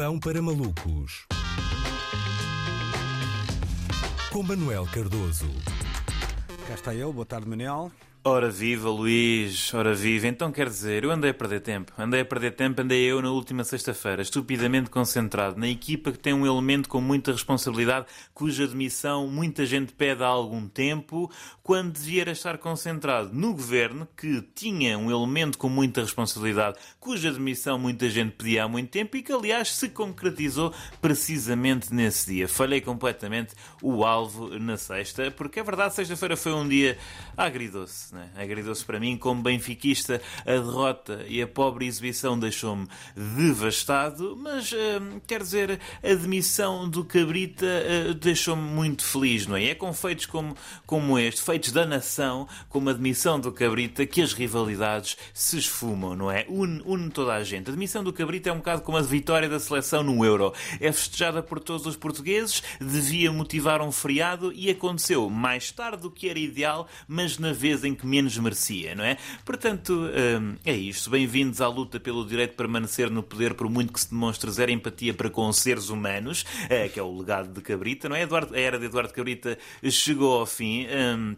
Pão para Malucos. Com Manuel Cardoso. Cá está ele, boa tarde Manuel. Ora viva, Luís, ora viva. Então quer dizer, eu andei a perder tempo. Andei a perder tempo, andei eu na última sexta-feira, estupidamente concentrado na equipa que tem um elemento com muita responsabilidade, cuja admissão muita gente pede há algum tempo, quando devia estar concentrado no governo, que tinha um elemento com muita responsabilidade, cuja admissão muita gente pedia há muito tempo e que, aliás, se concretizou precisamente nesse dia. Falhei completamente o alvo na sexta, porque é verdade, sexta-feira foi um dia agridoce né? agridou-se para mim como benfiquista. A derrota e a pobre exibição deixou-me devastado, mas uh, quer dizer, a demissão do Cabrita uh, deixou-me muito feliz, não é? É com feitos como, como este, feitos da nação, como a demissão do Cabrita, que as rivalidades se esfumam, não é? Une, une toda a gente. A demissão do Cabrita é um bocado como a vitória da seleção no Euro. É festejada por todos os portugueses, devia motivar um feriado e aconteceu mais tarde do que era ideal, mas na vez em que menos merecia, não é? Portanto, hum, é isto. Bem-vindos à luta pelo direito de permanecer no poder, por muito que se demonstre zero empatia para com seres humanos, eh, que é o legado de Cabrita, não é? Eduardo, a era de Eduardo Cabrita chegou ao fim. Hum,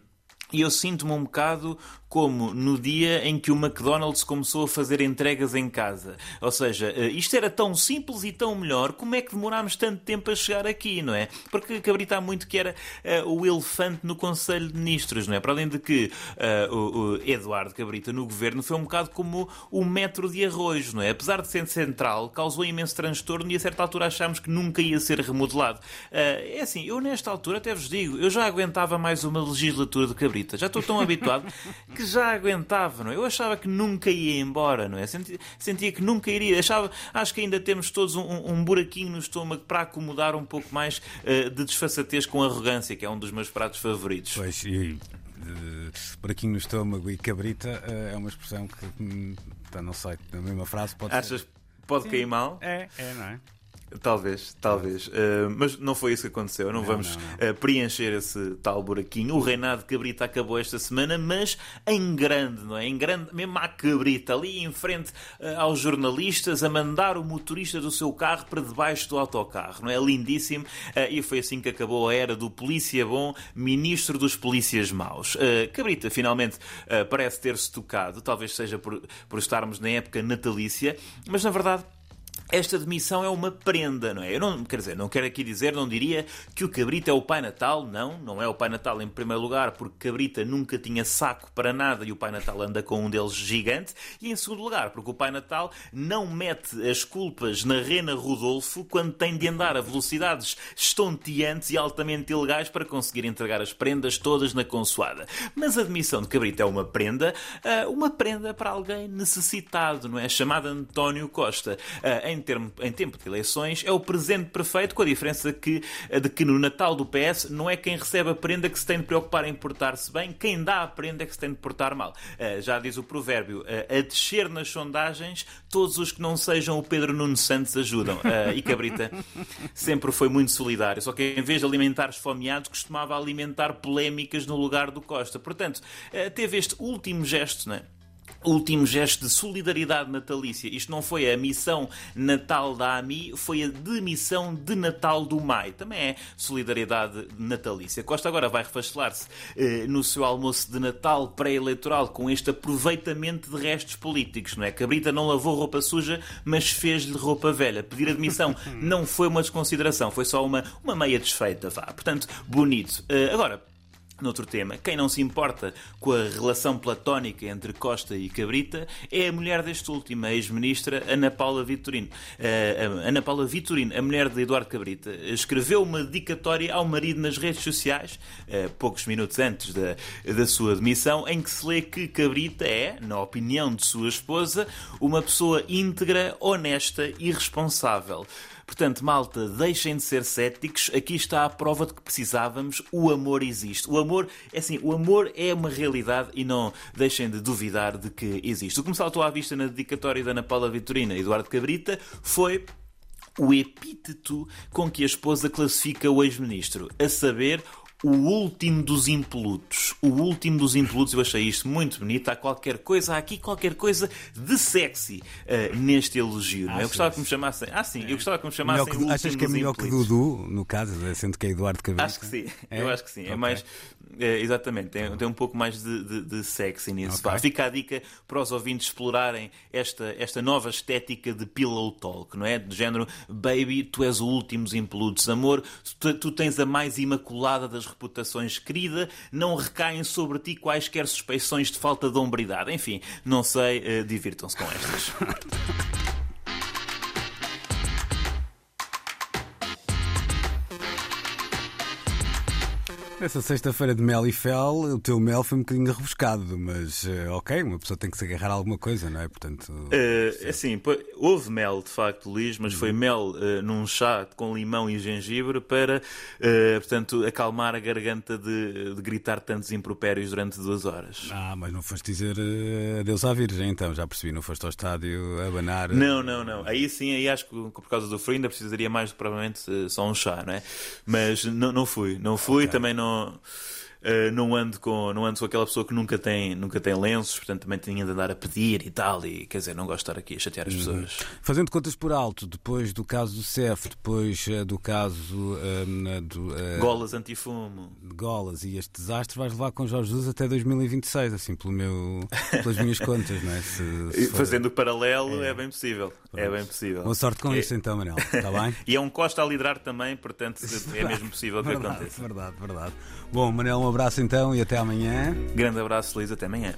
e eu sinto-me um bocado como no dia em que o McDonald's começou a fazer entregas em casa. Ou seja, eh, isto era tão simples e tão melhor, como é que demorámos tanto tempo a chegar aqui, não é? Porque Cabrita há muito que era uh, o elefante no Conselho de Ministros, não é? Para além de que uh, o, o, Eduardo Cabrita no governo foi um bocado como o metro de arroz, não é? Apesar de ser central, causou imenso transtorno e a certa altura achámos que nunca ia ser remodelado. Uh, é assim, eu nesta altura até vos digo, eu já aguentava mais uma legislatura de Cabrita. Já estou tão habituado que que já aguentava, não é? Eu achava que nunca ia embora, não é? Sentia, sentia que nunca iria. Achava, acho que ainda temos todos um, um buraquinho no estômago para acomodar um pouco mais uh, de desfaçatez com arrogância, que é um dos meus pratos favoritos. Pois, e uh, buraquinho no estômago e cabrita uh, é uma expressão que, hum, não sei, na mesma frase pode Achas ser. pode Sim. cair mal? É, é, não é? Talvez, talvez. Uh, mas não foi isso que aconteceu. Não, não vamos não, não. Uh, preencher esse tal buraquinho. O reinado de Cabrita acabou esta semana, mas em grande, não é? Em grande, mesmo à Cabrita, ali em frente uh, aos jornalistas, a mandar o motorista do seu carro para debaixo do autocarro, não é? Lindíssimo. e foi assim que acabou a era do polícia bom, ministro dos polícias maus. Cabrita, finalmente, parece ter-se tocado, talvez seja por, por estarmos na época natalícia, mas na verdade esta demissão é uma prenda, não é? Eu não, quer dizer, não quero aqui dizer, não diria que o Cabrita é o Pai Natal, não, não é o Pai Natal em primeiro lugar, porque Cabrita nunca tinha saco para nada e o Pai Natal anda com um deles gigante, e em segundo lugar, porque o Pai Natal não mete as culpas na Rena Rodolfo quando tem de andar a velocidades estonteantes e altamente ilegais para conseguir entregar as prendas todas na consoada. Mas a demissão de Cabrita é uma prenda, ah, uma prenda para alguém necessitado, não é? Chamada António Costa. Ah, em termo, em tempo de eleições, é o presente perfeito, com a diferença que, de que no Natal do PS não é quem recebe a prenda que se tem de preocupar em portar-se bem, quem dá a prenda é que se tem de portar mal. Uh, já diz o provérbio, uh, a descer nas sondagens, todos os que não sejam o Pedro Nuno Santos ajudam. Uh, e Cabrita sempre foi muito solidário, só que em vez de alimentar esfomeados, costumava alimentar polémicas no lugar do Costa. Portanto, teve este último gesto, não é? Último gesto de solidariedade natalícia. Isto não foi a missão Natal da AMI, foi a demissão de Natal do MAI. Também é solidariedade natalícia. Costa agora vai refastelar-se eh, no seu almoço de Natal pré-eleitoral com este aproveitamento de restos políticos, não é? Cabrita não lavou roupa suja, mas fez-lhe roupa velha. Pedir admissão não foi uma desconsideração, foi só uma, uma meia desfeita, vá. Portanto, bonito. Eh, agora, Noutro tema, quem não se importa com a relação platónica entre Costa e Cabrita é a mulher deste último, a ex-ministra Ana Paula Vitorino. Uh, Ana Paula Vitorino, a mulher de Eduardo Cabrita, escreveu uma dedicatória ao marido nas redes sociais, uh, poucos minutos antes da, da sua demissão, em que se lê que Cabrita é, na opinião de sua esposa, uma pessoa íntegra, honesta e responsável. Portanto, malta, deixem de ser céticos. Aqui está a prova de que precisávamos. O amor existe. O amor, é assim, o amor é uma realidade e não deixem de duvidar de que existe. O que me saltou à vista na dedicatória da Ana Paula Vitorina e Eduardo Cabrita foi o epíteto com que a esposa classifica o ex-ministro, a saber, o último dos impolutos. O último dos impolutos, eu achei isto muito bonito. Há qualquer coisa, há aqui qualquer coisa de sexy uh, neste elogio. É? Eu gostava que me chamassem. Ah, sim, eu gostava que me chamassem. Que, achas que é melhor que Dudu, no caso, sendo que é Eduardo Cabeça? Acho que sim, é? eu acho que sim. É okay. É mais. É, exatamente, tem, tem, um pouco mais de, de, de sexy nisso. Okay. Fica a dica para os ouvintes explorarem esta, esta nova estética de pillow talk, não é? Do género, baby, tu és o último dos impolutos. Amor, tu, tu tens a mais imaculada das reputações querida, não recaem sobre ti quaisquer suspeições de falta de hombridade. Enfim, não sei, uh, divirtam-se com estas. Essa sexta-feira de mel e fel, o teu mel foi um bocadinho rebuscado, mas uh, ok, uma pessoa tem que se agarrar a alguma coisa, não é? Portanto, uh, assim, houve mel de facto, Luís, mas uhum. foi mel uh, num chá com limão e gengibre para, portanto, acalmar a garganta de, de, gritar tantos impropérios durante duas horas. Ah, mas não foste dizer adeus à Virgem, então, já percebi, não foste ao estádio abanar. Não, não, não. Aí sim, aí acho que por causa do frio ainda precisaria mais do que provavelmente só um chá, não é? Mas não, não fui, não fui, okay. também não 嗯 Uh, não ando com não ando com aquela pessoa que nunca tem nunca tem lenços portanto também tinha de andar a pedir e tal e quer dizer não gosto de estar aqui a chatear as uhum. pessoas fazendo contas por alto depois do caso do CEF depois uh, do caso uh, do golas antifumo golas e este desastre vais levar com Jorge Jesus até 2026 assim pelo meu pelas minhas contas não é? Se, se fazendo o paralelo é. é, bem possível Pronto. é bem possível boa sorte com é. isso então Manel está bem e é um Costa a liderar também portanto é mesmo possível que verdade, aconteça verdade verdade bom Manel um abraço então e até amanhã. Grande abraço, Luís, até amanhã.